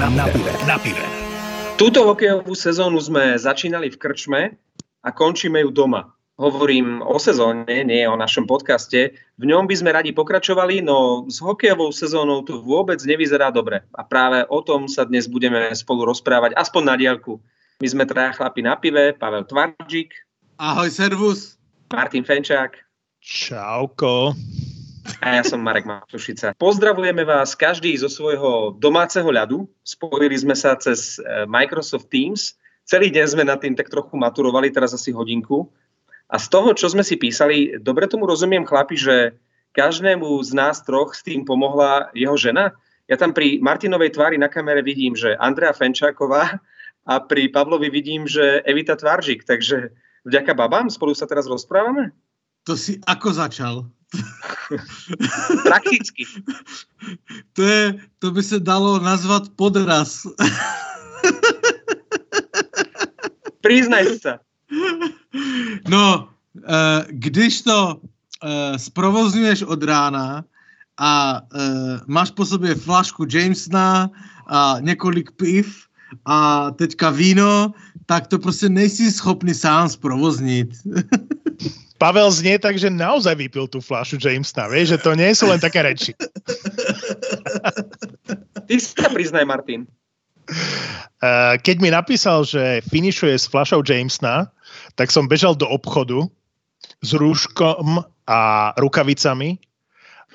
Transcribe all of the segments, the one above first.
Na, na pive. Na pive. Túto hokejovú sezónu sme začínali v krčme a končíme ju doma. Hovorím o sezóne, nie o našom podcaste. V ňom by sme radi pokračovali, no s hokejovou sezónou to vôbec nevyzerá dobre. A práve o tom sa dnes budeme spolu rozprávať, aspoň na diaľku. My sme traja chlapi na pive, Pavel Tvarčík. Ahoj, servus. Martin Fenčák. Čauko. A ja som Marek Matušica. Pozdravujeme vás každý zo svojho domáceho ľadu. Spojili sme sa cez e, Microsoft Teams. Celý deň sme nad tým tak trochu maturovali, teraz asi hodinku. A z toho, čo sme si písali, dobre tomu rozumiem, chlapi, že každému z nás troch s tým pomohla jeho žena. Ja tam pri Martinovej tvári na kamere vidím, že Andrea Fenčáková a pri Pavlovi vidím, že Evita Tvaržik. Takže vďaka babám spolu sa teraz rozprávame? To si ako začal? Prakticky. To, je, to by se dalo nazvat podraz. Priznaj sa. No, eh, když to eh, zprovozňuješ od rána a eh, máš po sobě flašku Jamesona a několik piv a teďka víno, tak to prostě nejsi schopný sám zprovoznit. Pavel znie tak, že naozaj vypil tú fľašu Jamesa, vieš, že to nie sú len také reči. Ty sa priznaj, Martin. Uh, keď mi napísal, že finišuje s fľašou Jamesa, tak som bežal do obchodu s rúškom a rukavicami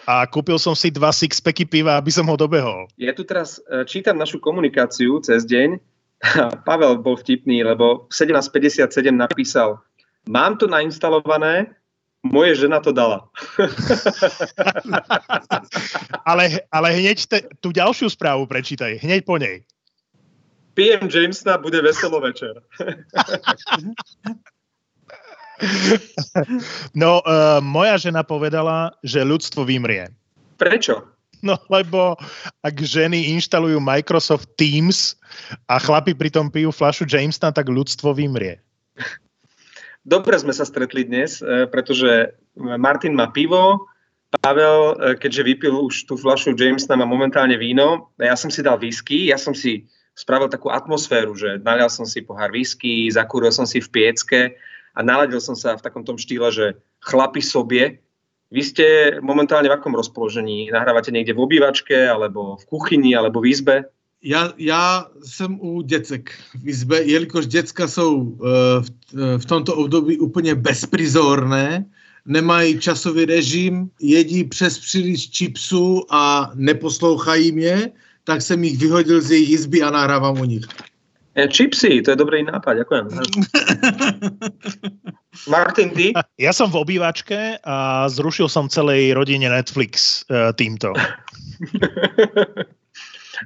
a kúpil som si dva sixpacky piva, aby som ho dobehol. Ja tu teraz e, čítam našu komunikáciu cez deň. Pavel bol vtipný, lebo 17.57 napísal Mám to nainstalované, moje žena to dala. ale, ale hneď te, tú ďalšiu správu prečítaj, hneď po nej. PM Jamesna bude veselo večer. no, uh, moja žena povedala, že ľudstvo vymrie. Prečo? No, lebo ak ženy inštalujú Microsoft Teams a chlapi pritom pijú flašu Jamesna, tak ľudstvo vymrie. Dobre sme sa stretli dnes, e, pretože Martin má pivo, Pavel, e, keďže vypil už tú flašu Jamesa, má momentálne víno. Ja som si dal whisky, ja som si spravil takú atmosféru, že nalial som si pohár whisky, zakúril som si v piecke a naladil som sa v takom tom štýle, že chlapi sobie. Vy ste momentálne v akom rozpoložení? Nahrávate niekde v obývačke, alebo v kuchyni, alebo v izbe? Já, já jsem u děcek v izbe, jelikož děcka jsou uh, v, uh, v tomto období úplně bezprizorné, nemají časový režim, jedí přes příliš čipsu a neposlouchají mě, tak jsem jich vyhodil z jejich izby a nahrávám u nich. E, čipsy, to je dobrý nápad, ďakujem. Martin, ty? Ja som v obývačke a zrušil som celej rodine Netflix uh, týmto.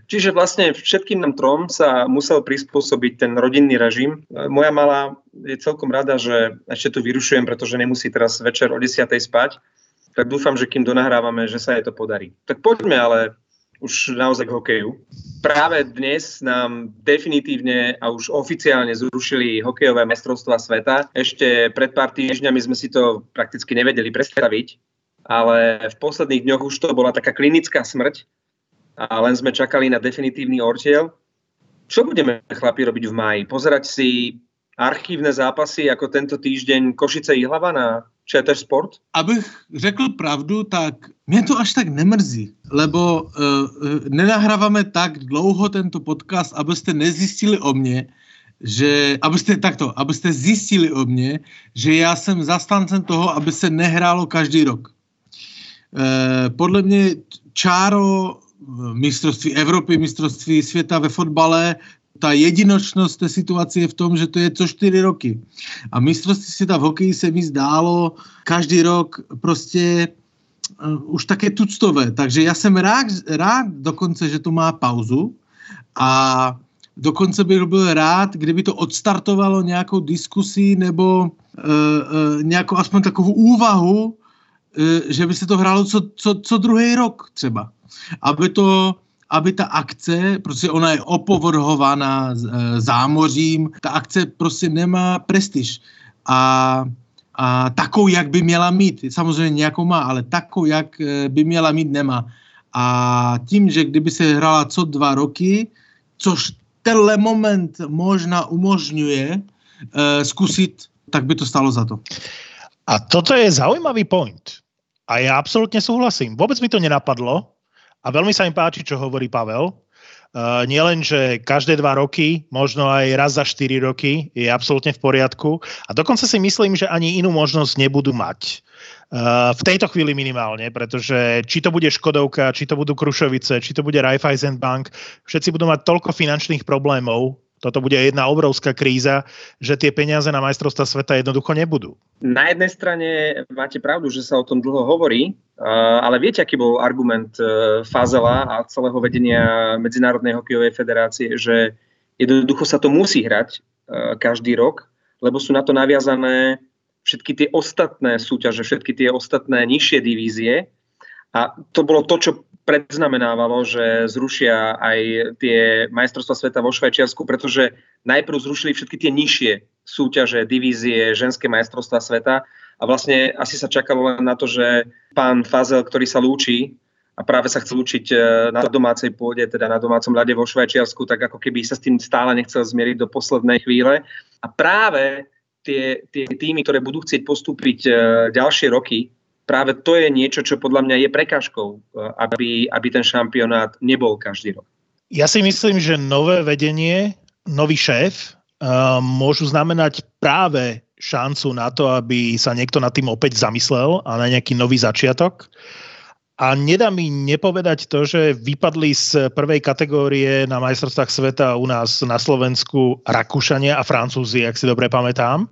Čiže vlastne všetkým nám trom sa musel prispôsobiť ten rodinný režim. Moja malá je celkom rada, že ešte tu vyrušujem, pretože nemusí teraz večer o 10. spať. Tak dúfam, že kým donahrávame, že sa jej to podarí. Tak poďme ale už naozaj k hokeju. Práve dnes nám definitívne a už oficiálne zrušili hokejové mestrovstva sveta. Ešte pred pár týždňami sme si to prakticky nevedeli predstaviť, ale v posledných dňoch už to bola taká klinická smrť a len sme čakali na definitívny ortiel. Čo budeme chlapi robiť v máji? Pozerať si archívne zápasy ako tento týždeň Košice Jihlava na ČT Sport? Abych řekl pravdu, tak mě to až tak nemrzí, lebo uh, nenahráváme tak dlouho tento podcast, abyste nezjistili o mně, že, abyste takto, abyste zjistili o mně, že já jsem zastancem toho, aby se nehrálo každý rok. E, podle mě čáro mistrovství Evropy, mistrovství světa ve fotbale, ta jedinočnost té situace je v tom, že to je co čtyři roky. A mistrovství světa v hokeji se mi zdálo každý rok prostě uh, už také tuctové. Takže já jsem rád, rád dokonce, že to má pauzu a dokonce bych byl rád, kdyby to odstartovalo nějakou diskusí nebo uh, uh, nějakou aspoň takovou úvahu, uh, že by se to hrálo co, co, co druhý rok třeba aby to aby ta akce, prostě ona je opovrhovaná e, zámořím, ta akce prostě nemá prestiž. A, a takou, jak by měla mít, samozřejmě nějakou má, ale takou, jak e, by měla mít, nemá. A tím, že kdyby se hrála co dva roky, což tenhle moment možná umožňuje uh, zkusit, tak by to stalo za to. A toto je zaujímavý point. A ja absolútne súhlasím. Vôbec mi to nenapadlo a veľmi sa mi páči, čo hovorí Pavel. Uh, nielen, že každé dva roky, možno aj raz za 4 roky je absolútne v poriadku. A dokonca si myslím, že ani inú možnosť nebudú mať. Uh, v tejto chvíli minimálne, pretože či to bude Škodovka, či to budú Krušovice, či to bude Raiffeisen Bank, všetci budú mať toľko finančných problémov, toto bude jedna obrovská kríza, že tie peniaze na majstrovstva sveta jednoducho nebudú. Na jednej strane máte pravdu, že sa o tom dlho hovorí, ale viete, aký bol argument e, Fazela a celého vedenia Medzinárodnej hokejovej federácie, že jednoducho sa to musí hrať e, každý rok, lebo sú na to naviazané všetky tie ostatné súťaže, všetky tie ostatné nižšie divízie. A to bolo to, čo predznamenávalo, že zrušia aj tie majstrovstvá sveta vo Švajčiarsku, pretože najprv zrušili všetky tie nižšie súťaže, divízie, ženské majstrovstvá sveta a vlastne asi sa čakalo len na to, že pán Fazel, ktorý sa lúči a práve sa chcel lúčiť e, na domácej pôde, teda na domácom ľade vo Švajčiarsku, tak ako keby sa s tým stále nechcel zmieriť do poslednej chvíle. A práve tie, tie týmy, ktoré budú chcieť postúpiť e, ďalšie roky, práve to je niečo, čo podľa mňa je prekážkou, eh, aby, aby ten šampionát nebol každý rok. Ja si myslím, že nové vedenie, nový šéf uh, môžu znamenať práve šancu na to, aby sa niekto nad tým opäť zamyslel a na nejaký nový začiatok. A nedá mi nepovedať to, že vypadli z prvej kategórie na majstrovstvách sveta u nás na Slovensku Rakúšania a Francúzi, ak si dobre pamätám.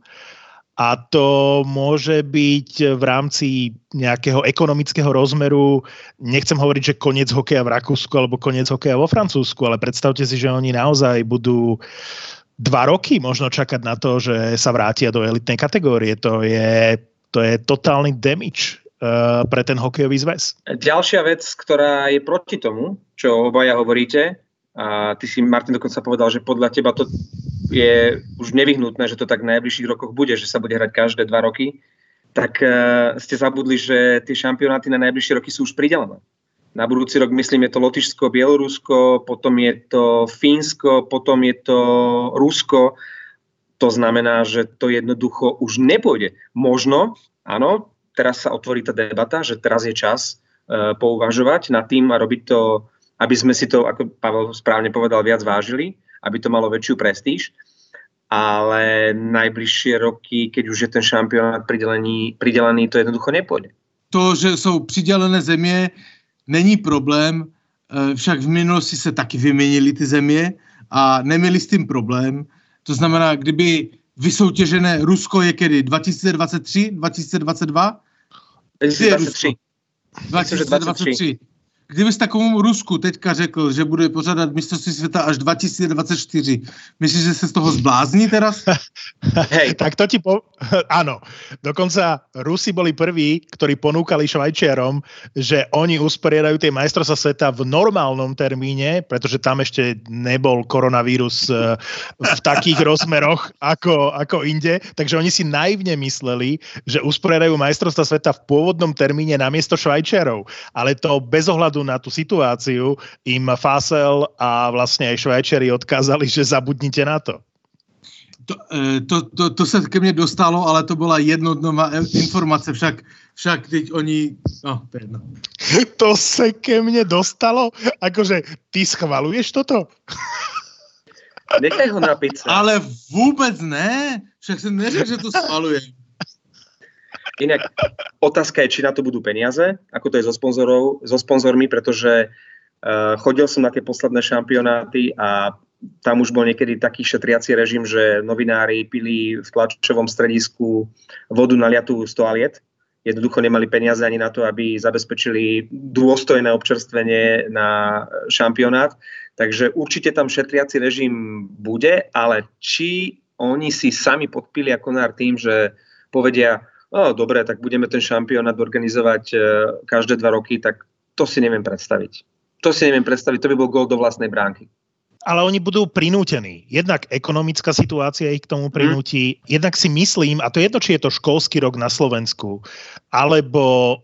A to môže byť v rámci nejakého ekonomického rozmeru, nechcem hovoriť, že koniec hokeja v Rakúsku alebo koniec hokeja vo Francúzsku, ale predstavte si, že oni naozaj budú dva roky možno čakať na to, že sa vrátia do elitnej kategórie. To je, to je totálny damage uh, pre ten hokejový zväz. Ďalšia vec, ktorá je proti tomu, čo obaja hovoríte, a ty si, Martin, dokonca povedal, že podľa teba to je už nevyhnutné, že to tak v najbližších rokoch bude, že sa bude hrať každé dva roky, tak uh, ste zabudli, že tie šampionáty na najbližšie roky sú už pridelené. Na budúci rok, myslím, je to Lotyšsko, Bielorusko, potom je to Fínsko, potom je to Rusko. To znamená, že to jednoducho už nepôjde. Možno, áno, teraz sa otvorí tá debata, že teraz je čas uh, pouvažovať nad tým a robiť to, aby sme si to, ako Pavel správne povedal, viac vážili, aby to malo väčšiu prestíž. Ale najbližšie roky, keď už je ten šampionát pridelený, pridelený to jednoducho nepôjde. To, že jsou přidělené země, není problém, eh, však v minulosti se taky vyměnily ty země a neměli s tím problém. To znamená, kdyby vysoutěžené Rusko je kedy? 2023? 2022? 2023. 2023. 2023. Kdybys takovom Rusku teďka řekl, že bude pořádat mistrovství světa až 2024, myslíš, že se z toho zblázní teraz? Hej. tak to ti po... Áno. Dokonca Rusi boli prví, ktorí ponúkali Švajčiarom, že oni usporiadajú tie majstrovstvá sveta v normálnom termíne, pretože tam ešte nebol koronavírus e, v takých rozmeroch ako, ako inde. Takže oni si naivne mysleli, že usporiadajú majstrovstvá sveta v pôvodnom termíne namiesto Švajčiarov. Ale to bez ohľadu ohľadu na tú situáciu im Fasel a vlastne aj Švajčeri odkázali, že zabudnite na to. To, e, to, to, to se ke mně dostalo, ale to byla jednotná informace, však, však teď oni... No, to je jedno. To se ke mne dostalo? Akože, ty schvaluješ toto? Nechaj ho napiť Ale vůbec ne. Však jsem neřekl, že to schvalujem. Inak otázka je, či na to budú peniaze, ako to je so, sponzorov, so sponzormi, pretože uh, chodil som na tie posledné šampionáty a tam už bol niekedy taký šetriaci režim, že novinári pili v tlačovom stredisku vodu naliatú z toaliet. Jednoducho nemali peniaze ani na to, aby zabezpečili dôstojné občerstvenie na šampionát. Takže určite tam šetriaci režim bude, ale či oni si sami podpili ako nár tým, že povedia, no dobre, tak budeme ten šampionát organizovať e, každé dva roky, tak to si neviem predstaviť. To si neviem predstaviť, to by bol gol do vlastnej bránky. Ale oni budú prinútení. Jednak ekonomická situácia ich k tomu prinúti. Mm. Jednak si myslím, a to je jedno, či je to školský rok na Slovensku, alebo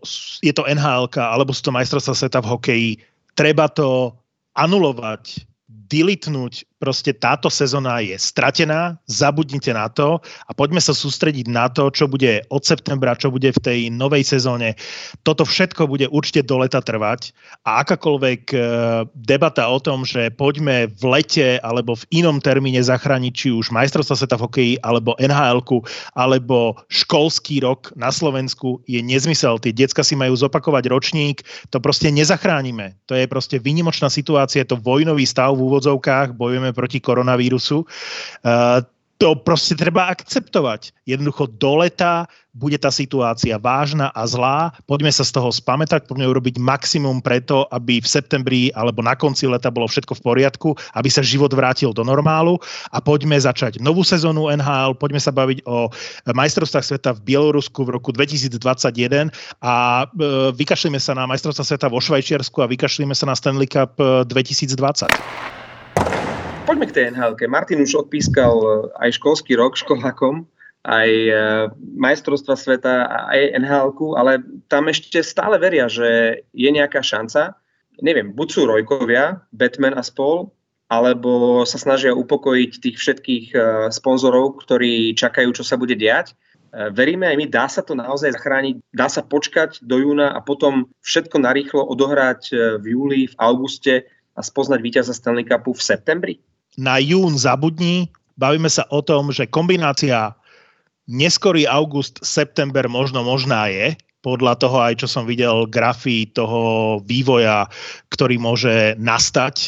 je to NHL, alebo sú to majstrovstvá sveta v hokeji, treba to anulovať dilitnúť proste táto sezóna je stratená, zabudnite na to a poďme sa sústrediť na to, čo bude od septembra, čo bude v tej novej sezóne. Toto všetko bude určite do leta trvať a akákoľvek e, debata o tom, že poďme v lete alebo v inom termíne zachrániť či už majstrovstva sveta v hokeji alebo nhl alebo školský rok na Slovensku je nezmysel. Tie decka si majú zopakovať ročník, to proste nezachránime. To je proste výnimočná situácia, je to vojnový stav v úvodzovkách, bojujeme proti koronavírusu. Uh, to proste treba akceptovať. Jednoducho do leta bude tá situácia vážna a zlá. Poďme sa z toho spamätať, poďme urobiť maximum preto, aby v septembri alebo na konci leta bolo všetko v poriadku, aby sa život vrátil do normálu a poďme začať novú sezónu NHL, poďme sa baviť o majstrovstvách sveta v Bielorusku v roku 2021 a e, vykašlíme sa na majstrovstvá sveta vo Švajčiarsku a vykašlíme sa na Stanley Cup 2020. Poďme k tej nhl Martin už odpískal eh, aj školský rok školákom, aj eh, majstrovstva sveta, aj nhl ale tam ešte stále veria, že je nejaká šanca. Neviem, buď sú Rojkovia, Batman a spol, alebo sa snažia upokojiť tých všetkých eh, sponzorov, ktorí čakajú, čo sa bude diať. Veríme aj my, dá sa to naozaj zachrániť, dá sa počkať do júna a potom všetko narýchlo odohrať v júli, v auguste a spoznať víťaza Stanley Cupu v septembri? Na jún zabudni. Bavíme sa o tom, že kombinácia neskorý august, september možno možná je, podľa toho aj, čo som videl, grafy toho vývoja, ktorý môže nastať e,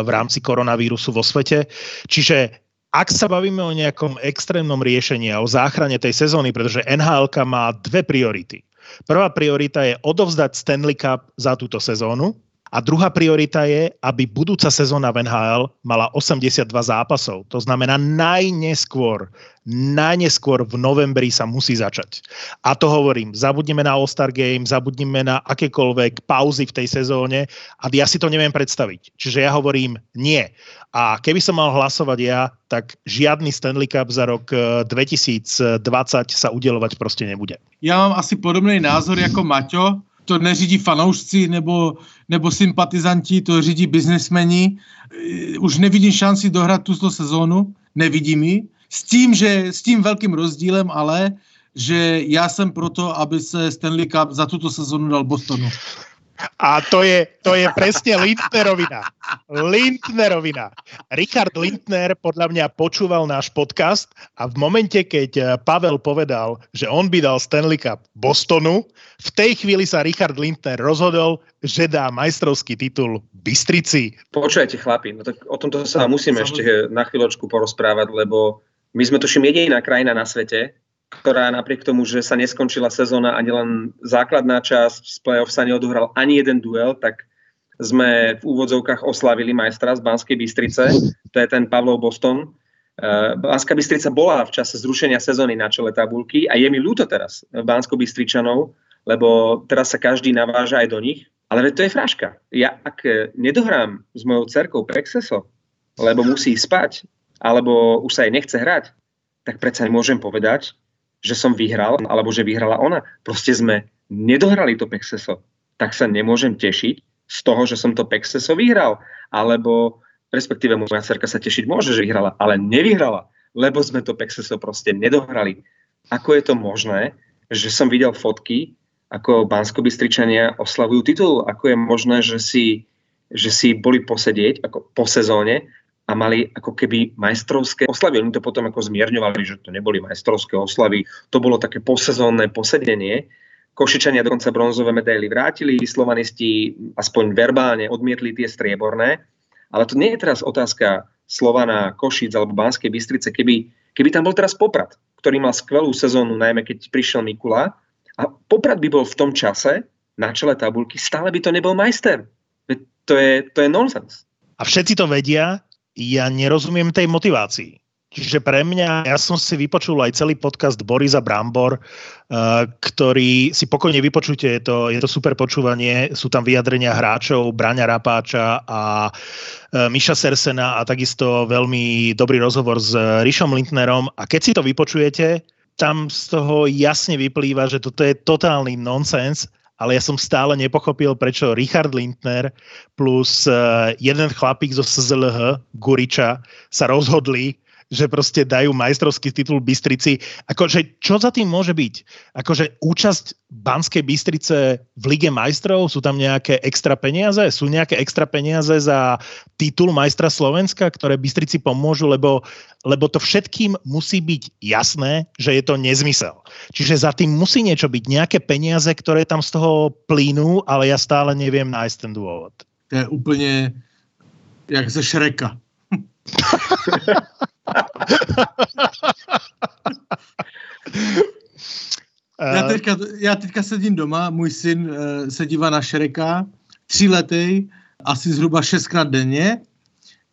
v rámci koronavírusu vo svete. Čiže ak sa bavíme o nejakom extrémnom riešení a o záchrane tej sezóny, pretože NHL má dve priority. Prvá priorita je odovzdať Stanley Cup za túto sezónu, a druhá priorita je, aby budúca sezóna v NHL mala 82 zápasov. To znamená najneskôr, najneskôr v novembri sa musí začať. A to hovorím, zabudneme na All-Star Game, zabudneme na akékoľvek pauzy v tej sezóne a ja si to neviem predstaviť. Čiže ja hovorím nie. A keby som mal hlasovať ja, tak žiadny Stanley Cup za rok 2020 eh, sa udelovať proste nebude. Ja mám asi podobný názor jako Maťo, to neřídí fanoušci nebo, nebo sympatizanti, to řídí biznesmeni. Už nevidím šanci dohrát tuto sezónu, nevidím ji. S tím, že s tím velkým rozdílem ale, že já jsem proto, aby se Stanley Cup za tuto sezónu dal Bostonu. A to je, to je presne Lindnerovina. Lindnerovina. Richard Lindner podľa mňa počúval náš podcast a v momente, keď eh, Pavel povedal, že on by dal Stanley Cup Bostonu, v tej chvíli sa Richard Lindner rozhodol, že dá majstrovský titul Bystrici. Počujete chlapi, no tak o tomto sa musíme ešte na chvíľočku porozprávať, lebo my sme tuším jediná krajina na svete, ktorá napriek tomu, že sa neskončila sezóna ani len základná časť z play-off sa neodohral ani jeden duel, tak sme v úvodzovkách oslavili majstra z Banskej Bystrice, to je ten Pavlov Boston. Eh, Banská Bystrica bola v čase zrušenia sezóny na čele tabulky a je mi ľúto teraz Bansko Bystričanov, lebo teraz sa každý naváža aj do nich. Ale to je fráška. Ja ak nedohrám s mojou cerkou Pexeso, lebo musí spať, alebo už sa jej nechce hrať, tak predsa môžem povedať, že som vyhral, alebo že vyhrala ona. Proste sme nedohrali to Pexeso. Tak sa nemôžem tešiť z toho, že som to Pexeso vyhral. Alebo respektíve moja cerka sa tešiť môže, že vyhrala, ale nevyhrala, lebo sme to Pexeso proste nedohrali. Ako je to možné, že som videl fotky, ako bansko oslavujú titul? Ako je možné, že si, že si boli posedieť ako po sezóne a mali ako keby majstrovské oslavy. Oni to potom ako zmierňovali, že to neboli majstrovské oslavy, to bolo také posezónne posedenie. Košičania dokonca bronzové medaily vrátili, slovanisti aspoň verbálne odmietli tie strieborné. Ale to nie je teraz otázka Slovana, Košic alebo Banskej Bystrice, keby, keby tam bol teraz Poprad, ktorý mal skvelú sezónu, najmä keď prišiel Mikula. A Poprad by bol v tom čase na čele tabulky, stále by to nebol majster. To je, to je nonsens. A všetci to vedia, ja nerozumiem tej motivácii. Čiže pre mňa, ja som si vypočul aj celý podcast Borisa Brambor, uh, ktorý si pokojne vypočujte, je to, je to super počúvanie, sú tam vyjadrenia hráčov, Braňa Rapáča a uh, Miša Sersena a takisto veľmi dobrý rozhovor s Rišom Lindnerom. A keď si to vypočujete, tam z toho jasne vyplýva, že toto je totálny nonsens ale ja som stále nepochopil, prečo Richard Lindner plus uh, jeden chlapík zo SZLH, Guriča, sa rozhodli, že proste dajú majstrovský titul Bystrici. Akože, čo za tým môže byť? Akože účasť Banskej Bystrice v Lige majstrov, sú tam nejaké extra peniaze? Sú nejaké extra peniaze za titul majstra Slovenska, ktoré Bystrici pomôžu, lebo, lebo to všetkým musí byť jasné, že je to nezmysel. Čiže za tým musí niečo byť, nejaké peniaze, ktoré tam z toho plínu, ale ja stále neviem nájsť ten dôvod. To je úplně jak ze Šreka. já, teďka, já teďka sedím doma, můj syn uh, se dívá na Šreka, tříletej, asi zhruba šestkrát denně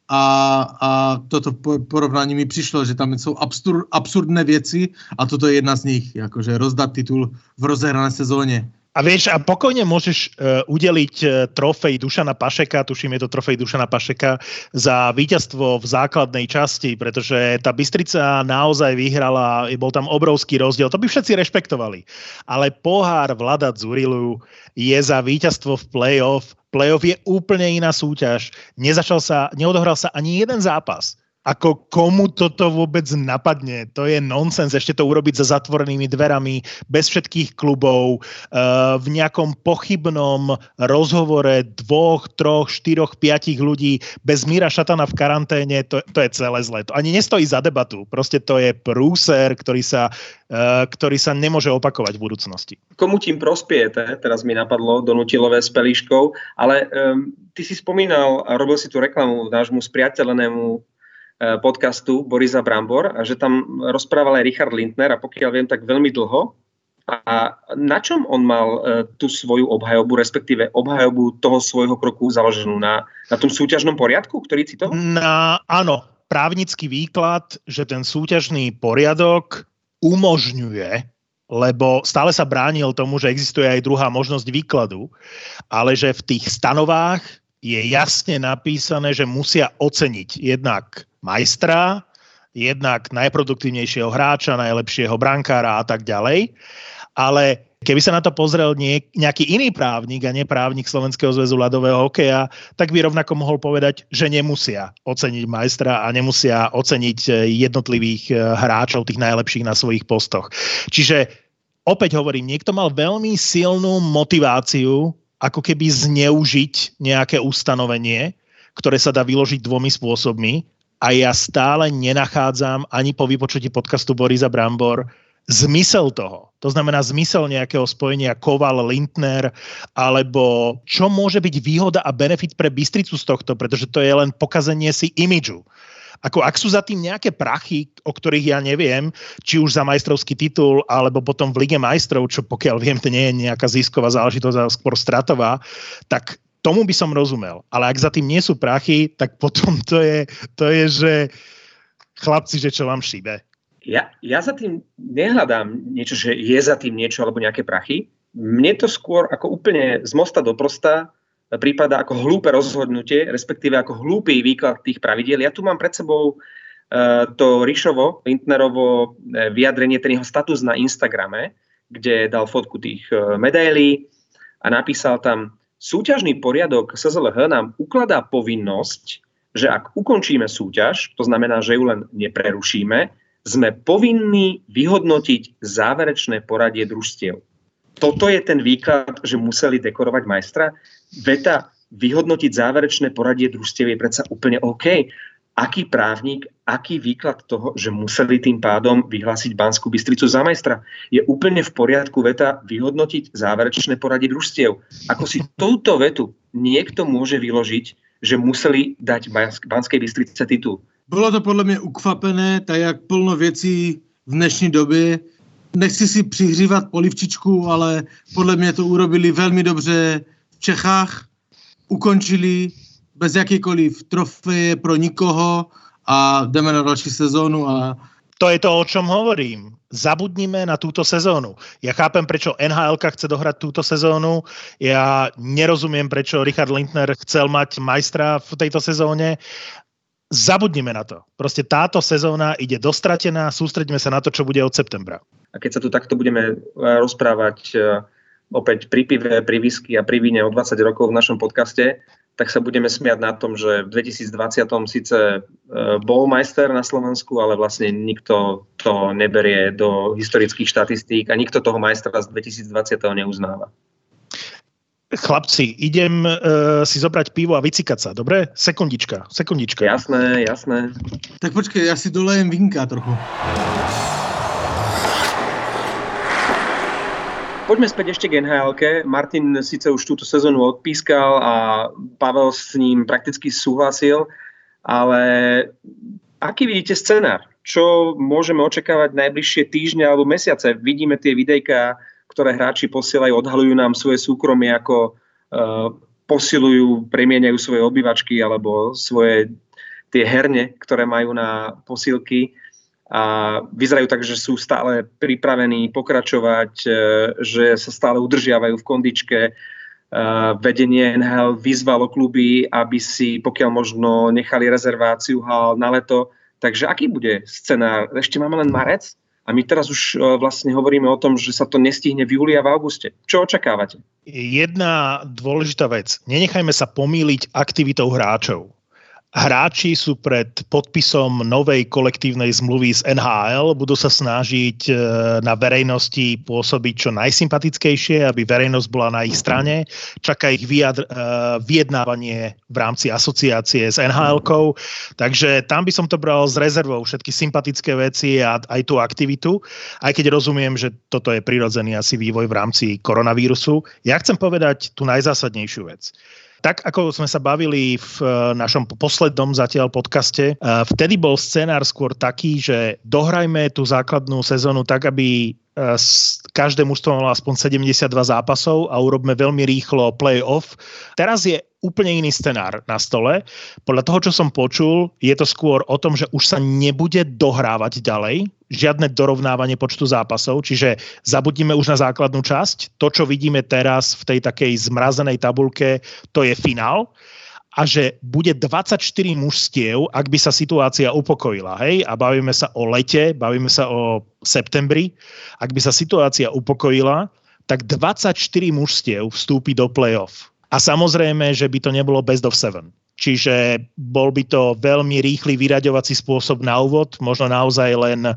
a, a toto porovnání mi přišlo, že tam jsou absur, absurdné věci a toto je jedna z nich, jakože rozdat titul v rozehrané sezóně. A vieš, a pokojne môžeš uh, udeliť uh, trofej Dušana Pašeka, tuším je to trofej Dušana Pašeka, za víťazstvo v základnej časti, pretože tá Bystrica naozaj vyhrala, bol tam obrovský rozdiel, to by všetci rešpektovali. Ale pohár Vlada Zurilu je za víťazstvo v play-off. Play-off je úplne iná súťaž. Nezačal sa, neodohral sa ani jeden zápas ako komu toto vôbec napadne. To je nonsens ešte to urobiť za zatvorenými dverami, bez všetkých klubov, uh, v nejakom pochybnom rozhovore dvoch, troch, štyroch, piatich ľudí, bez Míra Šatana v karanténe, to, to je celé zlé. To ani nestojí za debatu. Proste to je prúser, ktorý sa, uh, ktorý sa nemôže opakovať v budúcnosti. Komu tým prospiete, teraz mi napadlo, donutilové s pelíškou, ale um, ty si spomínal a robil si tú reklamu nášmu spriateľenému Eh, podcastu Borisa Brambor a že tam rozprával aj Richard Lindner a pokiaľ viem, tak veľmi dlho. A na čom on mal eh, tú svoju obhajobu, respektíve obhajobu toho svojho kroku založenú? Na, na tom súťažnom poriadku, ktorý citoval? Na, áno, právnický výklad, že ten súťažný poriadok umožňuje lebo stále sa bránil tomu, že existuje aj druhá možnosť výkladu, ale že v tých stanovách je jasne napísané, že musia oceniť jednak majstra, jednak najproduktívnejšieho hráča, najlepšieho brankára a tak ďalej. Ale keby sa na to pozrel niek- nejaký iný právnik a neprávnik Slovenského zväzu ľadového hokeja, tak by rovnako mohol povedať, že nemusia oceniť majstra a nemusia oceniť e, jednotlivých e, hráčov, tých najlepších na svojich postoch. Čiže opäť hovorím, niekto mal veľmi silnú motiváciu ako keby zneužiť nejaké ustanovenie, ktoré sa dá vyložiť dvomi spôsobmi a ja stále nenachádzam ani po vypočutí podcastu Borisa Brambor zmysel toho. To znamená zmysel nejakého spojenia Koval, Lindner, alebo čo môže byť výhoda a benefit pre Bystricu z tohto, pretože to je len pokazenie si imidžu. Ako ak sú za tým nejaké prachy, o ktorých ja neviem, či už za majstrovský titul, alebo potom v Lige majstrov, čo pokiaľ viem, to nie je nejaká zisková záležitosť, ale skôr stratová, tak tomu by som rozumel. Ale ak za tým nie sú prachy, tak potom to je, to je že chlapci, že čo vám šíbe. Ja, ja za tým nehľadám niečo, že je za tým niečo alebo nejaké prachy. Mne to skôr ako úplne z mosta do prosta prípada ako hlúpe rozhodnutie, respektíve ako hlúpy výklad tých pravidiel. Ja tu mám pred sebou uh, to Rišovo, Lindnerovo uh, vyjadrenie, ten jeho status na Instagrame, kde dal fotku tých uh, medailí a napísal tam, súťažný poriadok SZLH nám ukladá povinnosť, že ak ukončíme súťaž, to znamená, že ju len neprerušíme, sme povinní vyhodnotiť záverečné poradie družstiev. Toto je ten výklad, že museli dekorovať majstra. Veta vyhodnotiť záverečné poradie družstiev je predsa úplne OK aký právnik, aký výklad toho, že museli tým pádom vyhlásiť Banskú Bystricu za majstra. Je úplne v poriadku veta vyhodnotiť záverečné poradie družstiev. Ako si touto vetu niekto môže vyložiť, že museli dať Banskej Bystrice titul. Bylo to podle mě ukvapené, tak jak plno věcí v dnešní době. Nechci si přihřívat polivčičku, ale podle mě to urobili velmi dobře v Čechách. Ukončili bez jakýkoliv trofeje pro nikoho a jdeme na další sezónu a to je to, o čom hovorím. Zabudnime na túto sezónu. Ja chápem, prečo NHL chce dohrať túto sezónu. Ja nerozumiem, prečo Richard Lindner chcel mať majstra v tejto sezóne. Zabudnime na to. Proste táto sezóna ide dostratená, sústredíme sa na to, čo bude od septembra. A keď sa tu takto budeme rozprávať opäť pri pive, pri whisky a pri víne o 20 rokov v našom podcaste, tak sa budeme smiať na tom, že v 2020 síce e, bol majster na Slovensku, ale vlastne nikto to neberie do historických štatistík a nikto toho majstra z 2020 neuznáva. Chlapci, idem uh, si zobrať pivo a vycikať sa, dobre? Sekundička, sekundička. Jasné, jasné. Tak počkej, ja si dolejem vinka trochu. Poďme späť ešte k nhl Martin síce už túto sezónu odpískal a Pavel s ním prakticky súhlasil, ale aký vidíte scenár? Čo môžeme očakávať najbližšie týždne alebo mesiace? Vidíme tie videjka, ktoré hráči posielajú, odhalujú nám svoje súkromie, ako uh, posilujú, premieňajú svoje obývačky alebo svoje tie herne, ktoré majú na posilky a vyzerajú tak, že sú stále pripravení pokračovať, e, že sa stále udržiavajú v kondičke. E, vedenie NHL vyzvalo kluby, aby si pokiaľ možno nechali rezerváciu hal na leto. Takže aký bude scenár? Ešte máme len marec a my teraz už e, vlastne hovoríme o tom, že sa to nestihne v júli a v auguste. Čo očakávate? Jedna dôležitá vec. Nenechajme sa pomýliť aktivitou hráčov hráči sú pred podpisom novej kolektívnej zmluvy z NHL, budú sa snažiť e, na verejnosti pôsobiť čo najsympatickejšie, aby verejnosť bola na ich strane. Čaká ich vyjadr, e, vyjednávanie v rámci asociácie s NHL-kou, takže tam by som to bral s rezervou. Všetky sympatické veci a aj tú aktivitu, aj keď rozumiem, že toto je prirodzený asi vývoj v rámci koronavírusu. Ja chcem povedať tú najzásadnejšiu vec tak ako sme sa bavili v eh, našom poslednom zatiaľ podcaste, eh, vtedy bol scenár skôr taký, že dohrajme tú základnú sezónu tak, aby každé mužstvo malo aspoň 72 zápasov a urobme veľmi rýchlo play-off. Teraz je úplne iný scenár na stole. Podľa toho, čo som počul, je to skôr o tom, že už sa nebude dohrávať ďalej, žiadne dorovnávanie počtu zápasov, čiže zabudíme už na základnú časť. To, čo vidíme teraz v tej takej zmrazenej tabulke, to je finál a že bude 24 mužstiev, ak by sa situácia upokojila. Hej? A bavíme sa o lete, bavíme sa o septembri. Ak by sa situácia upokojila, tak 24 mužstiev vstúpi do play-off. A samozrejme, že by to nebolo best of seven. Čiže bol by to veľmi rýchly vyraďovací spôsob na úvod, možno naozaj len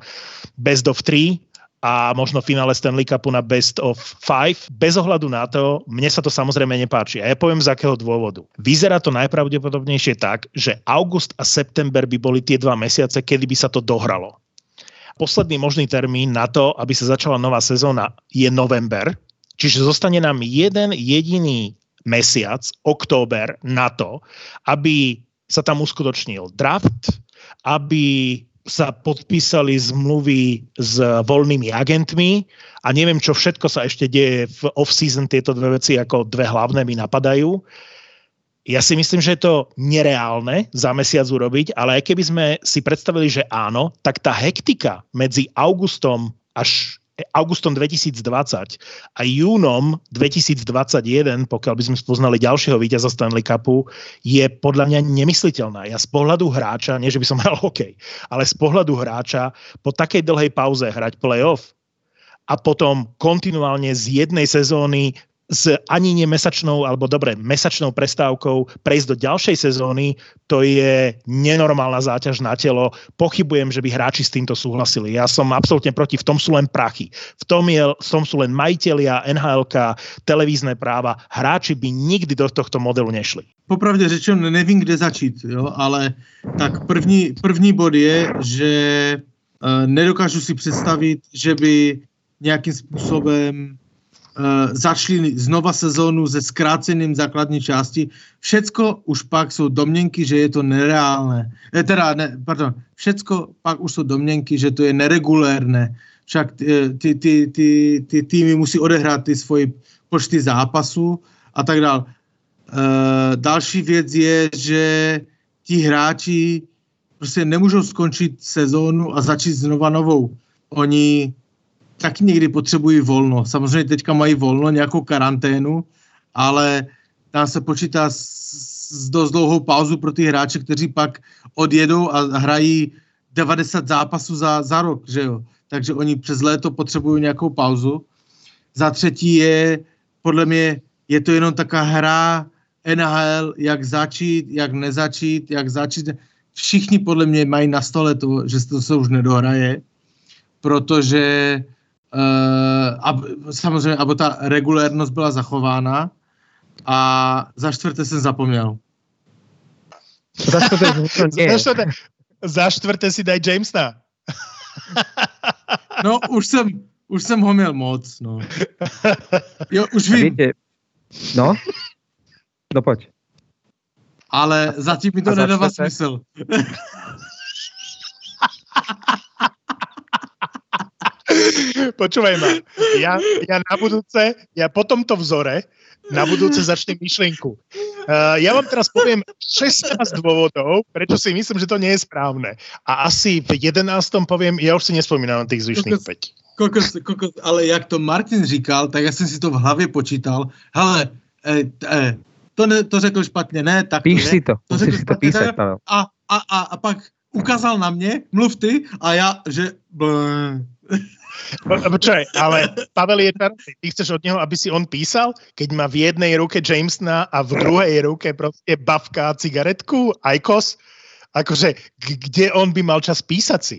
best of three a možno finále Stanley Cupu na best of five. Bez ohľadu na to, mne sa to samozrejme nepáči. A ja poviem z akého dôvodu. Vyzerá to najpravdepodobnejšie tak, že august a september by boli tie dva mesiace, kedy by sa to dohralo. Posledný možný termín na to, aby sa začala nová sezóna, je november. Čiže zostane nám jeden jediný mesiac, október, na to, aby sa tam uskutočnil draft, aby sa podpísali zmluvy s voľnými agentmi a neviem, čo všetko sa ešte deje v off-season, tieto dve veci ako dve hlavné mi napadajú. Ja si myslím, že je to nereálne za mesiac urobiť, ale aj keby sme si predstavili, že áno, tak tá hektika medzi augustom až augustom 2020 a júnom 2021, pokiaľ by sme spoznali ďalšieho víťaza Stanley Cupu, je podľa mňa nemysliteľná. Ja z pohľadu hráča, nie že by som hral hokej, ale z pohľadu hráča po takej dlhej pauze hrať playoff a potom kontinuálne z jednej sezóny s ani nemesačnou, alebo dobre, mesačnou prestávkou prejsť do ďalšej sezóny, to je nenormálna záťaž na telo. Pochybujem, že by hráči s týmto súhlasili. Ja som absolútne proti, v tom sú len prachy. V tom, je, v tom sú len majiteľia, nhl televízne práva. Hráči by nikdy do tohto modelu nešli. Popravdě řečeno, nevím, kde začít, jo, ale tak první, první bod je, že uh, nedokážu si představit, že by nějakým způsobem začali znova sezónu se zkráceným základní části. Všecko už pak jsou domněnky, že je to nereálné. Eh, teda, ne, pardon, všecko pak už jsou domněnky, že to je neregulérne. Však ty, ty, ty, ty, ty týmy musí odehrát ty svoje počty zápasů a tak dále. Další věc je, že ti hráči prostě nemůžou skončit sezónu a začít znova novou. Oni taky někdy potřebují volno. Samozřejmě teďka mají volno, nějakou karanténu, ale tam se počítá s, s dost dlouhou pauzu pro ty hráče, kteří pak odjedou a hrají 90 zápasů za, za rok, že jo. Takže oni přes léto potřebují nějakou pauzu. Za třetí je, podle mě je to jenom taká hra NHL, jak začít, jak nezačít, jak začít. Všichni podle mě mají na stole to, že to se už nedohraje, protože uh, ab, samozřejmě, aby ta regulérnost byla zachována a za čtvrté jsem zapomněl. Za čtvrté, za čtvrté, za čtvrté si daj Jamesa. no, už jsem, už jsem ho měl moc, no. Jo, už vím. Víte, no, no pojď. Ale zatím mi to nedává smysl. Počúvaj ma, ja, ja na budúce, ja po tomto vzore na budúce začnem myšlienku. Uh, ja vám teraz poviem 16 dôvodov, prečo si myslím, že to nie je správne. A asi v 11. poviem, ja už si nespomínam na tých zvyšných 5. Kokos, kokos, ale jak to Martin říkal, tak ja som si to v hlavě počítal. Hele, e, e, to, ne, to řekl špatně, ne, tak Píš to si to, to musíš si to písať, Pavel. A, a, a, a pak ukázal na mě, mluv ty, a ja, že... Počkaj, ale Pavel je čarovný. Ty chceš od neho, aby si on písal, keď má v jednej ruke Jamesna a v druhej ruke proste bavka cigaretku, Aikos? Akože, kde on by mal čas písať si?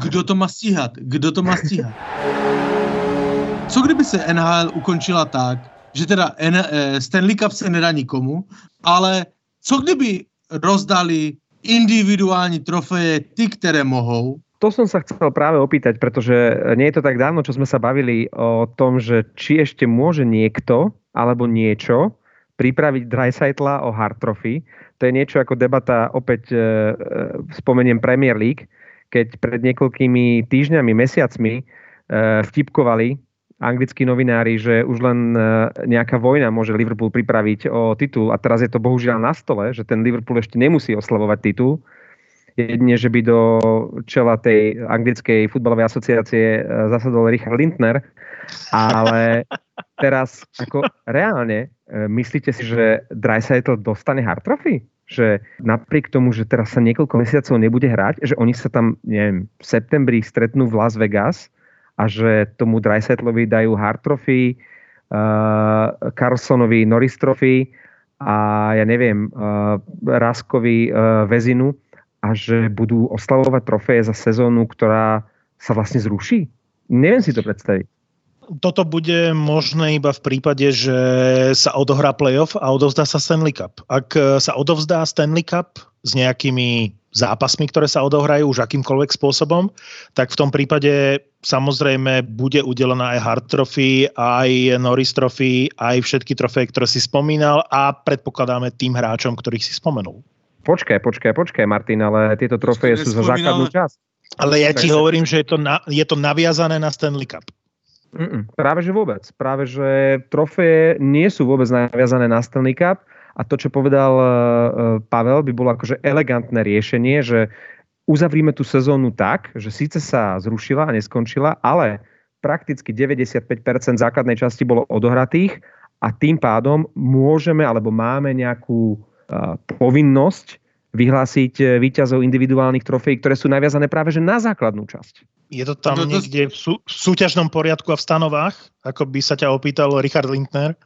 Kdo to má stíhat? Kdo to má stíhat? Co kdyby se NHL ukončila tak, že teda N, eh, Stanley Cup se nedá nikomu, ale co kdyby rozdali individuální trofeje ty, které mohou, to som sa chcel práve opýtať, pretože nie je to tak dávno, čo sme sa bavili o tom, že či ešte môže niekto alebo niečo pripraviť Dreisaitla o hard trophy. To je niečo ako debata, opäť e, e, spomeniem Premier League, keď pred niekoľkými týždňami, mesiacmi e, vtipkovali anglickí novinári, že už len nejaká vojna môže Liverpool pripraviť o titul a teraz je to bohužiaľ na stole, že ten Liverpool ešte nemusí oslavovať titul, jedine, že by do čela tej anglickej futbalovej asociácie e, zasadol Richard Lindner, ale teraz ako reálne e, myslíte si, že Dreisaitl dostane hard trophy? Že napriek tomu, že teraz sa niekoľko mesiacov nebude hrať, že oni sa tam, neviem, v septembri stretnú v Las Vegas a že tomu Dreisaitlovi dajú hard trophy, uh, Carlsonovi Norris trophy a ja neviem, uh, Raskovi uh, Vezinu a že budú oslavovať trofeje za sezónu, ktorá sa vlastne zruší? Neviem si to predstaviť. Toto bude možné iba v prípade, že sa odohrá playoff a odovzdá sa Stanley Cup. Ak sa odovzdá Stanley Cup s nejakými zápasmi, ktoré sa odohrajú už akýmkoľvek spôsobom, tak v tom prípade samozrejme bude udelená aj Hard Trophy, aj Norris Trophy, aj všetky trofeje, ktoré si spomínal a predpokladáme tým hráčom, ktorých si spomenul. Počkaj, počkaj, počkaj, Martin, ale tieto trofeje sú za základnú časť. Ale ja ti Takže... hovorím, že je to, na, je to naviazané na Stanley Cup. Mm-mm, práve že vôbec. Práve že trofeje nie sú vôbec naviazané na Stanley Cup a to, čo povedal uh, Pavel, by bolo akože elegantné riešenie, že uzavrime tú sezónu tak, že síce sa zrušila a neskončila, ale prakticky 95% základnej časti bolo odohratých a tým pádom môžeme alebo máme nejakú povinnosť vyhlásiť e, výťazov individuálnych trofejí, ktoré sú naviazané práve že na základnú časť. Je to tam niekde v, sú, v súťažnom poriadku a v stanovách, ako by sa ťa opýtal Richard Lindner?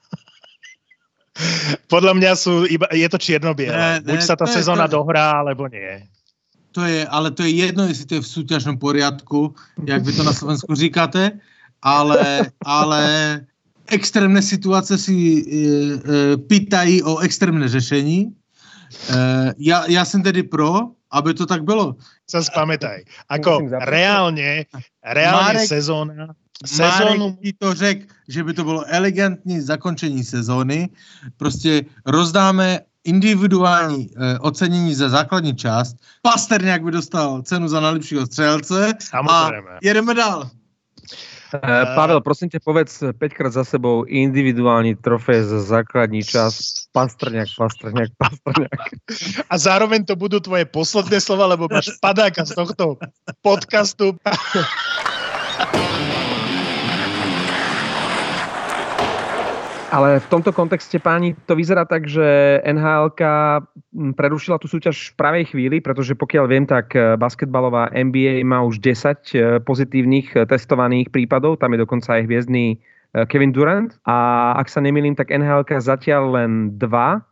Podľa mňa sú iba, je to čierno-biele. Buď sa tá sezóna to, dohrá, alebo nie. To je, ale to je jedno, jestli to je v súťažnom poriadku, jak vy to na Slovensku říkáte, ale, ale extrémne situace si e, e, pýtají o extrémne řešení. E, ja, ja som tedy pro, aby to tak bylo. Sa spamätaj. Ako reálne, reálne Marek, sezóna, sezónu... Marek to řek, že by to bylo elegantní zakončení sezóny. Prostě rozdáme individuální e, ocenění za základní část. Pasterňák by dostal cenu za najlepšího střelce. Samozrejme. A jedeme dál. Uh, Pavel, prosím ťa, povedz 5 krát za sebou individuálny trofej za základní čas. Pastrňák, pastrňák, pastrňák. A zároveň to budú tvoje posledné slova, lebo máš padáka z tohto podcastu. Ale v tomto kontexte, páni, to vyzerá tak, že nhl prerušila tú súťaž v pravej chvíli, pretože pokiaľ viem, tak e, basketbalová NBA má už 10 e, pozitívnych e, testovaných prípadov, tam je dokonca aj hviezdný Kevin Durant a ak sa nemýlim, tak nhl zatiaľ len dva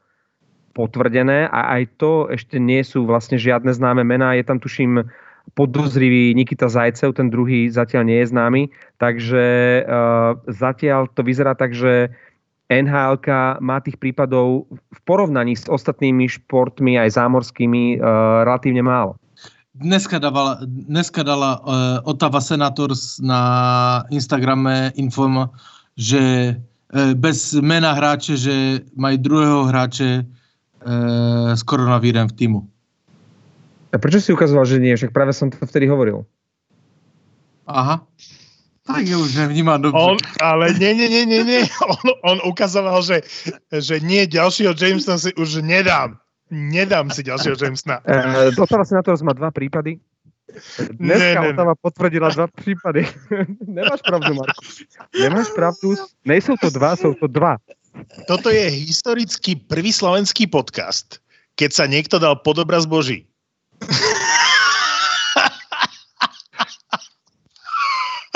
potvrdené a aj to ešte nie sú vlastne žiadne známe mená. Je tam tuším podozrivý Nikita Zajcev, ten druhý zatiaľ nie je známy. Takže uh, zatiaľ to vyzerá tak, že nhl má tých prípadov v porovnaní s ostatnými športmi, aj zámorskými, uh, relatívne málo. Dneska, dávala, dneska dala uh, Otava Senators na Instagrame inform, že uh, bez mena hráče, že mají druhého hráče uh, s koronavírem v týmu. A prečo si ukazoval, že nie? Však práve som to vtedy hovoril. Aha. Tak je už nevnímam dobře. On, ale nie, nie, nie, nie, nie. On, on ukazoval, že, že nie, ďalšieho Jamesona si už nedám. Nedám si ďalšieho Jamesona. Uh, Otava Senators má dva prípady. Dneska ne, ne, Otava potvrdila dva prípady. Nemáš pravdu, Marko. Nemáš pravdu. Nejsou to dva, sú to dva. Toto je historický prvý slovenský podcast, keď sa niekto dal pod obraz Boží.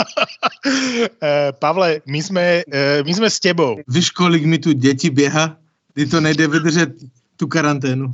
Pavle, my sme, uh, my sme s tebou. Víš, kolik mi tu děti běha? Ty to nejde vydržet tu karanténu.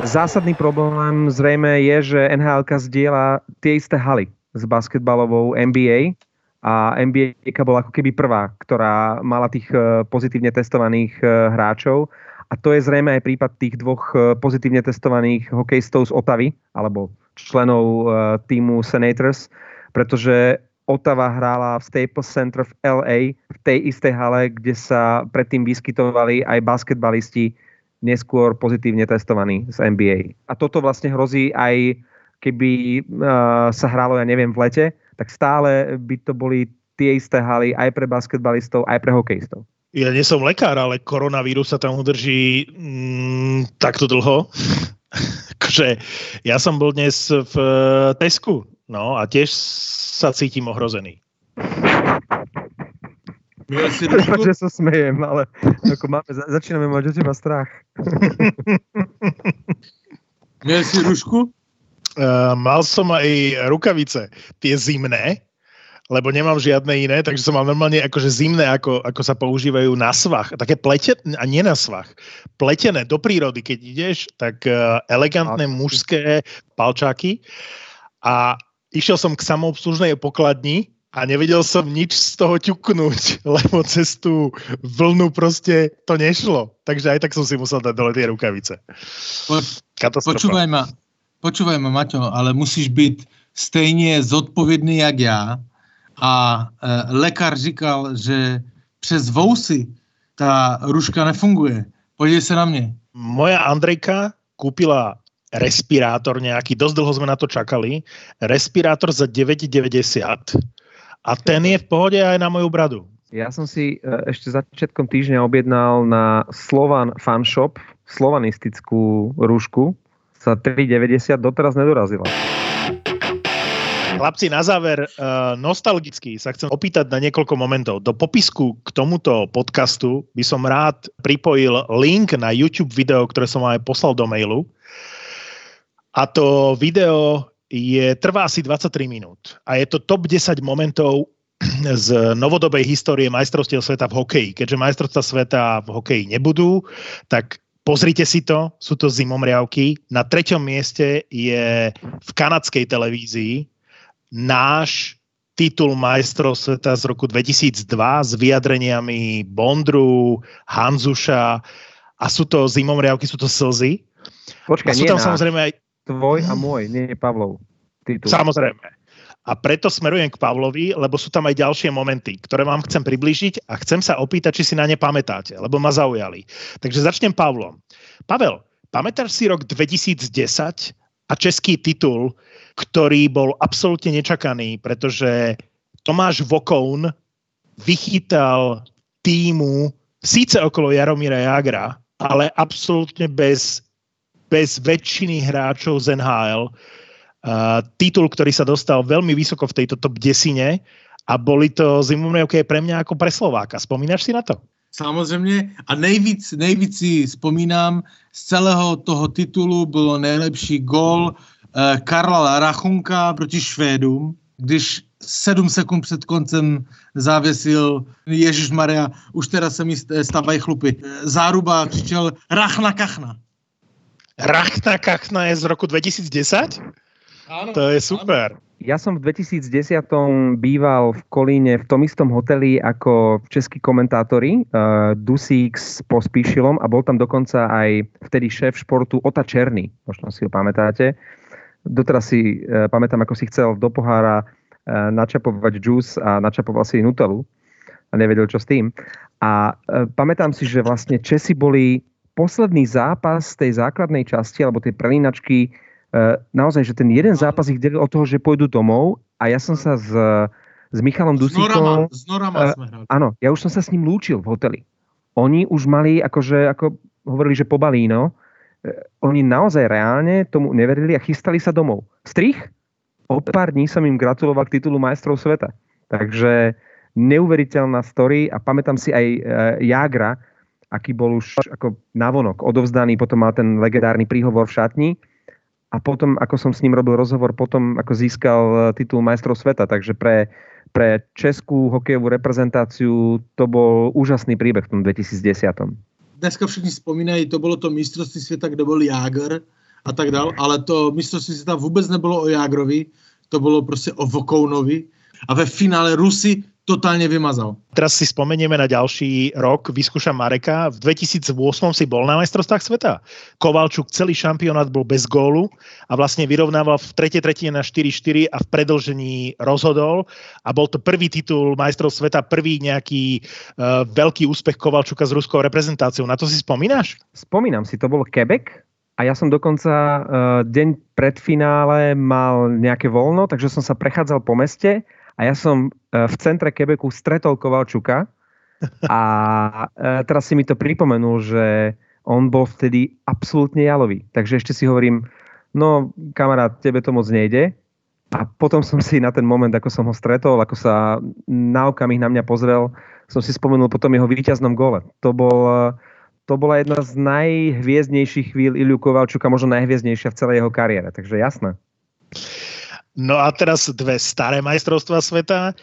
Zásadný problém zrejme je, že NHL zdieľa tie isté haly s basketbalovou NBA a NBA bola ako keby prvá, ktorá mala tých e, pozitívne testovaných hráčov a to je zrejme aj prípad tých dvoch e, pozitívne testovaných hokejistov z Otavy alebo členov týmu Senators, pretože Otava hrála v Staples Center v LA, v tej istej hale, kde sa predtým vyskytovali aj basketbalisti neskôr pozitívne testovaní z NBA. A toto vlastne hrozí aj keby uh, sa hralo, ja neviem, v lete, tak stále by to boli tie isté haly aj pre basketbalistov, aj pre hokejistov. Ja nie som lekár, ale koronavírus sa tam udrží mm, takto dlho. že ja som bol dnes v eh, Tesku, no a tiež sa cítim ohrozený. Prepáč, že sa smejem, ale ako máme, začíname mať o teba strach. Miel si rušku? Uh, mal som aj rukavice, tie zimné, lebo nemám žiadne iné, takže som mal normálne akože zimné, ako, ako sa používajú na svach. Také pletené, a nie na svach, pletené do prírody, keď ideš, tak uh, elegantné mužské palčáky. A išiel som k samoobslužnej pokladni a nevedel som nič z toho ťuknúť, lebo cez tú vlnu proste to nešlo. Takže aj tak som si musel dať dole tie rukavice. Po, počúvaj ma, počúvaj ma, Maťo, ale musíš byť stejně zodpovědný jak já. A e, lékař říkal, že přes vousy ta ruška nefunguje. Podívej se na mě. Moja Andrejka kúpila respirátor nejaký, dosť dlho sme na to čakali, respirátor za 9,90 a ten je v pohode aj na moju bradu. Ja som si e, ešte začiatkom týždňa objednal na Slovan Fanshop slovanistickú rúšku za 3,90 doteraz nedorazila. Chlapci, na záver, uh, nostalgicky sa chcem opýtať na niekoľko momentov. Do popisku k tomuto podcastu by som rád pripojil link na YouTube video, ktoré som aj poslal do mailu. A to video je, trvá asi 23 minút. A je to top 10 momentov z novodobej histórie majstrovstiev sveta v hokeji. Keďže majstrovstvá sveta v hokeji nebudú, tak Pozrite si to, sú to zimomriavky. Na treťom mieste je v kanadskej televízii náš titul majstrov sveta z roku 2002 s vyjadreniami Bondru, Hanzuša a sú to zimomriavky, sú to slzy. Počkaj, a sú tam náš. samozrejme aj... Tvoj a môj, nie je Pavlov. Titul. Samozrejme. A preto smerujem k Pavlovi, lebo sú tam aj ďalšie momenty, ktoré vám chcem približiť a chcem sa opýtať, či si na ne pamätáte, lebo ma zaujali. Takže začnem Pavlom. Pavel, pamätáš si rok 2010 a český titul, ktorý bol absolútne nečakaný, pretože Tomáš Vokoun vychytal týmu síce okolo Jaromíra Jagra, ale absolútne bez, bez väčšiny hráčov z NHL uh, titul, ktorý sa dostal veľmi vysoko v tejto top desine a boli to zimomrievky pre mňa ako pre Slováka. Spomínaš si na to? Samozřejmě. A nejvíc, nejvíc si vzpomínám, z celého toho titulu bylo nejlepší gol Karla Rachunka proti Švédům, když sedm sekund před koncem závěsil Ježíš Maria, už teda se mi stávají chlupy. Záruba křičel Rachna Kachna. Rachna Kachna je z roku 2010? Áno. To je super. Áno. Ja som v 2010 býval v Kolíne v tom istom hoteli ako českí komentátori uh, Dusík s Pospíšilom a bol tam dokonca aj vtedy šéf športu Ota Černý, možno si ho pamätáte. Doteraz si uh, pamätám, ako si chcel do pohára uh, načapovať džús a načapoval si Nutelu a nevedel, čo s tým. A uh, pamätám si, že vlastne Česi boli posledný zápas tej základnej časti alebo tej prelínačky Eh, naozaj, že ten jeden zápas ich delil od toho, že pôjdu domov a ja som sa s, s Michalom Dusíkom... S Norama uh, sme hrali. Áno, ja už som sa s ním lúčil v hoteli. Oni už mali, akože, ako hovorili, že pobalíno, oni naozaj reálne tomu neverili a chystali sa domov. Strich? O pár dní som im gratuloval k titulu majstrov sveta. Takže neuveriteľná story a pamätám si aj uh, Jágra, aký bol už ako navonok odovzdaný, potom mal ten legendárny príhovor v šatni a potom, ako som s ním robil rozhovor, potom ako získal e, titul majstrov sveta, takže pre, pre českú hokejovú reprezentáciu to bol úžasný príbeh v tom 2010. Dneska všichni spomínají, to bylo to mistrovství světa, kde byl Jágr a tak dál, ale to mistrovství světa vůbec nebylo o Jágrovi, to bylo prostě o Vokounovi. A ve finále Rusy totálne vymazal. Teraz si spomenieme na ďalší rok, vyskúšam Mareka. V 2008 si bol na majstrovstvách sveta. Kovalčuk celý šampionát bol bez gólu a vlastne vyrovnával v tretej tretine na 4-4 a v predlžení rozhodol a bol to prvý titul majstrov sveta, prvý nejaký uh, veľký úspech Kovalčuka s ruskou reprezentáciou. Na to si spomínaš? Spomínam si, to bol Quebec a ja som dokonca uh, deň pred finále mal nejaké voľno, takže som sa prechádzal po meste a ja som e, v centre Quebecu stretol Kovalčuka a e, teraz si mi to pripomenul, že on bol vtedy absolútne jalový. Takže ešte si hovorím, no kamarát, tebe to moc nejde. A potom som si na ten moment, ako som ho stretol, ako sa na okamih na mňa pozrel, som si spomenul potom jeho víťaznom gole. To, bol, to bola jedna z najhviezdnejších chvíľ Iliu Kovalčuka, možno najhviezdnejšia v celej jeho kariére. Takže jasné. No a teraz dve staré majstrovstvá sveta.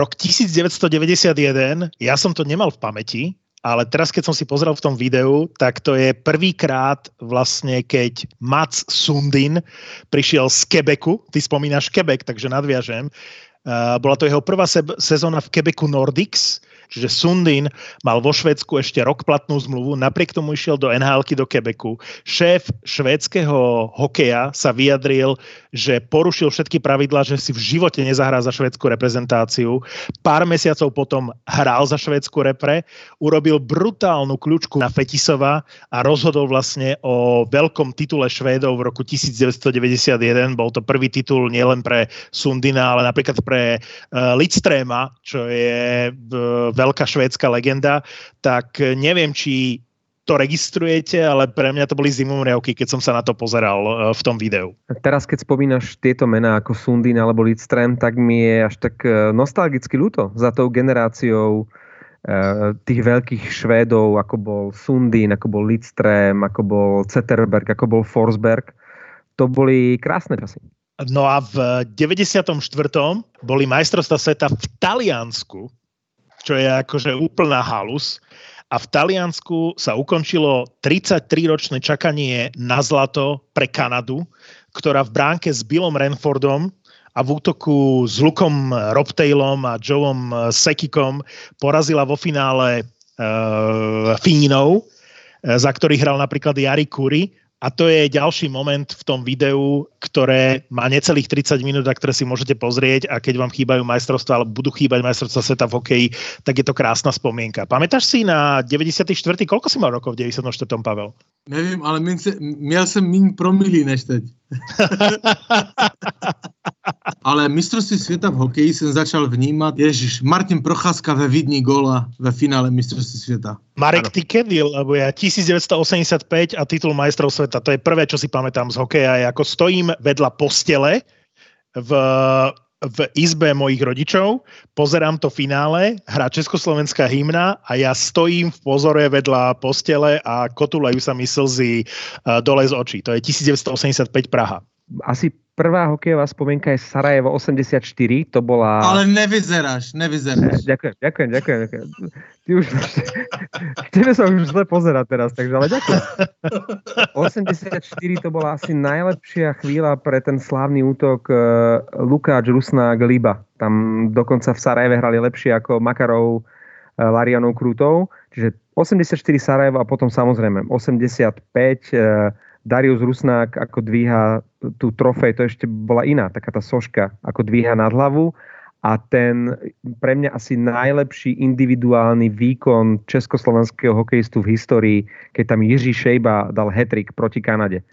Rok 1991, ja som to nemal v pamäti, ale teraz, keď som si pozrel v tom videu, tak to je prvýkrát vlastne, keď Mats Sundin prišiel z Quebecu. Ty spomínaš Quebec, takže nadviažem. bola to jeho prvá sezóna v Quebecu Nordics Čiže Sundin mal vo Švedsku ešte rok platnú zmluvu, napriek tomu išiel do nhl do Quebecu. Šéf švédskeho hokeja sa vyjadril, že porušil všetky pravidlá, že si v živote nezahrá za švedskú reprezentáciu. Pár mesiacov potom hral za švedskú repre, urobil brutálnu kľúčku na Fetisova a rozhodol vlastne o veľkom titule Švédov v roku 1991. Bol to prvý titul nielen pre Sundina, ale napríklad pre uh, Lidstréma, čo je uh, veľká švédska legenda, tak neviem, či to registrujete, ale pre mňa to boli zimomriavky, keď som sa na to pozeral e, v tom videu. Teraz, keď spomínaš tieto mená ako Sundin alebo Lidström, tak mi je až tak e, nostalgicky ľúto za tou generáciou e, tých veľkých Švédov, ako bol Sundin, ako bol Lidström, ako bol Zetterberg, ako bol Forsberg. To boli krásne časy. No a v 94. boli majstrovstvá sveta v Taliansku čo je akože úplná halus. A v Taliansku sa ukončilo 33-ročné čakanie na zlato pre Kanadu, ktorá v bránke s Billom Renfordom a v útoku s Lukom Robtailom a Joeom Sekikom porazila vo finále uh, Fínov, za ktorých hral napríklad Jari Kuri a to je ďalší moment v tom videu, ktoré má necelých 30 minút a ktoré si môžete pozrieť a keď vám chýbajú majstrovstvá alebo budú chýbať majstrovstvá sveta v hokeji, tak je to krásna spomienka. Pamätáš si na 94. Koľko si mal rokov v 94. Pavel? Nevím, ale měl jsem méně promilí než teď. Ale mistrovství světa v hokeji jsem začal vnímat, ježiš, Martin Procházka ve Vidni gola ve finále mistrovství světa. Marek, ty kedy? Lebo ja 1985 a titul majstrov sveta, to je prvé, čo si pamätám z hokeja, je ako stojím vedľa postele v v izbe mojich rodičov, pozerám to finále, hrá Československá hymna a ja stojím v pozore vedľa postele a kotulajú sa mi slzy uh, dole z očí. To je 1985 Praha. asi prvá hokejová spomienka je Sarajevo 84, to bola... Ale nevyzeráš, nevyzeráš. Ďakujem, ďakujem, ďakujem. ďakujem. Ty už... Tebe sa už zle pozerať teraz, takže ale ďakujem. 84 to bola asi najlepšia chvíľa pre ten slávny útok uh, Lukáč, Rusná, Gliba. Tam dokonca v Sarajeve hrali lepšie ako Makarov, uh, Larianov, Krutov. Čiže 84 Sarajevo a potom samozrejme 85 uh, Darius Rusnák ako dvíha tú trofej, to ešte bola iná, taká tá soška, ako dvíha nad hlavu a ten pre mňa asi najlepší individuálny výkon československého hokejistu v histórii, keď tam Jiří Šejba dal hetrik proti Kanade.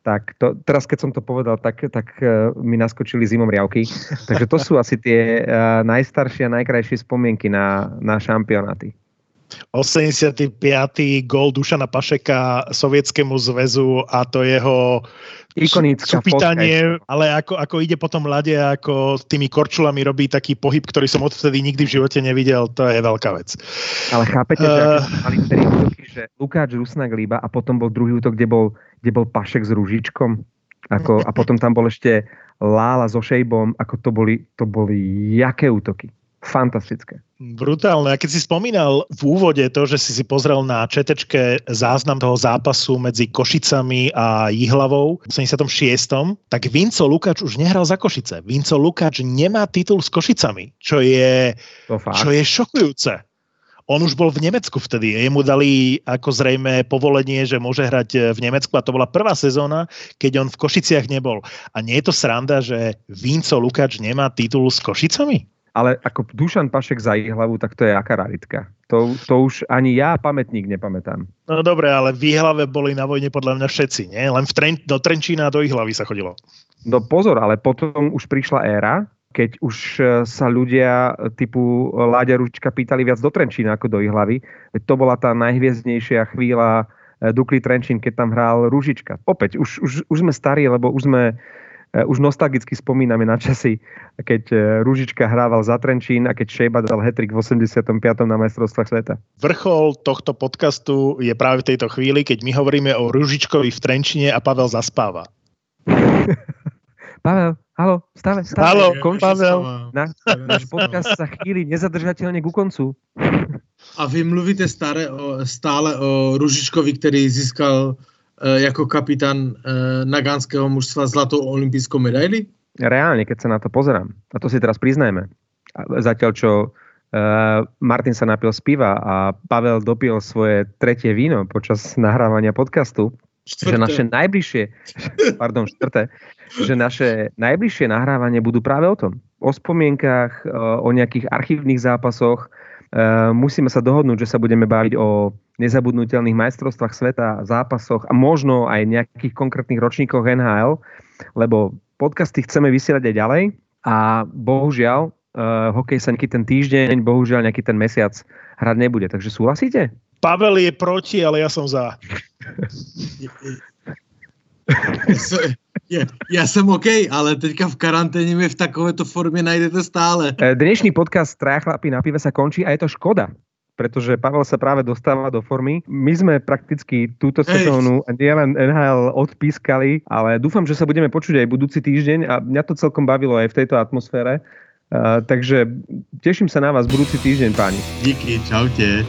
Tak to, teraz, keď som to povedal, tak, tak uh, mi naskočili zimom riavky. Takže to sú asi tie uh, najstaršie a najkrajšie spomienky na, na šampionáty. 85. gol Dušana Pašeka Sovietskému zväzu a to jeho Ikonická supýtanie, ale ako, ako ide potom ľade, ako tými korčulami robí taký pohyb, ktorý som odvtedy nikdy v živote nevidel, to je veľká vec. Ale chápete, uh, že mali tri útoky, že Lukáč Rusnak líba a potom bol druhý útok, kde bol, kde bol Pašek s Ružičkom ako, a potom tam bol ešte Lála so Šejbom, ako to boli, to boli jaké útoky fantastické. Brutálne. A keď si spomínal v úvode to, že si si pozrel na četečke záznam toho zápasu medzi Košicami a Jihlavou v 76. tak Vinco Lukáč už nehral za Košice. Vinco Lukáč nemá titul s Košicami, čo je, čo je šokujúce. On už bol v Nemecku vtedy. Jemu dali ako zrejme povolenie, že môže hrať v Nemecku a to bola prvá sezóna, keď on v Košiciach nebol. A nie je to sranda, že Vinco Lukáč nemá titul s Košicami? Ale ako Dušan Pašek za ich hlavu, tak to je aká raritka. To, to už ani ja pamätník nepamätám. No dobre, ale v hlave boli na vojne podľa mňa všetci, nie? Len v Tren, do Trenčína a do hlavy sa chodilo. No pozor, ale potom už prišla éra, keď už e, sa ľudia typu Láďa Ručička pýtali viac do Trenčína ako do hlavy. To bola tá najhviezdnejšia chvíľa e, Dukly Trenčín, keď tam hral Ružička. Opäť, už, už, už sme starí, lebo už sme už nostalgicky spomíname na časy, keď e, Rúžička hrával za Trenčín a keď Šejba dal hetrik v 85. na majstrovstvách sveta. Vrchol tohto podcastu je práve v tejto chvíli, keď my hovoríme o Rúžičkovi v Trenčine a Pavel zaspáva. Pavel, halo, stave, stave. Halo, Pavel. Na, náš podcast sa chýli nezadržateľne ku koncu. A vy mluvíte stále o, stále o Ružičkovi, který získal E, jako kapitán e, nagánského mužstva zlatou olympijskou medaili? Reálne, keď sa na to pozerám. A to si teraz priznajme. Zatiaľ, čo uh, Martin sa napil z piva a Pavel dopil svoje tretie víno počas nahrávania podcastu, štvrté. že naše najbližšie, pardon, štvrté, že naše najbližšie nahrávanie budú práve o tom. O spomienkach, o nejakých archívnych zápasoch. Musíme sa dohodnúť, že sa budeme baviť o nezabudnutelných majstrovstvách sveta, zápasoch a možno aj nejakých konkrétnych ročníkoch NHL, lebo podcasty chceme vysielať aj ďalej a bohužiaľ uh, hokej sa nejaký ten týždeň, bohužiaľ nejaký ten mesiac hrať nebude. Takže súhlasíte? Pavel je proti, ale ja som za. Ja, ja som OK, ale teďka v karanténe mi v takovéto formě najdete stále. Eh, dnešný podcast Traja chlapí na pive sa končí a je to škoda, pretože Pavel sa práve dostáva do formy. My sme prakticky túto sezónu nielen NHL odpískali, ale dúfam, že sa budeme počuť aj budúci týždeň a mňa to celkom bavilo aj v tejto atmosfére. Uh, takže teším sa na vás budúci týždeň, páni. Díky, čaute.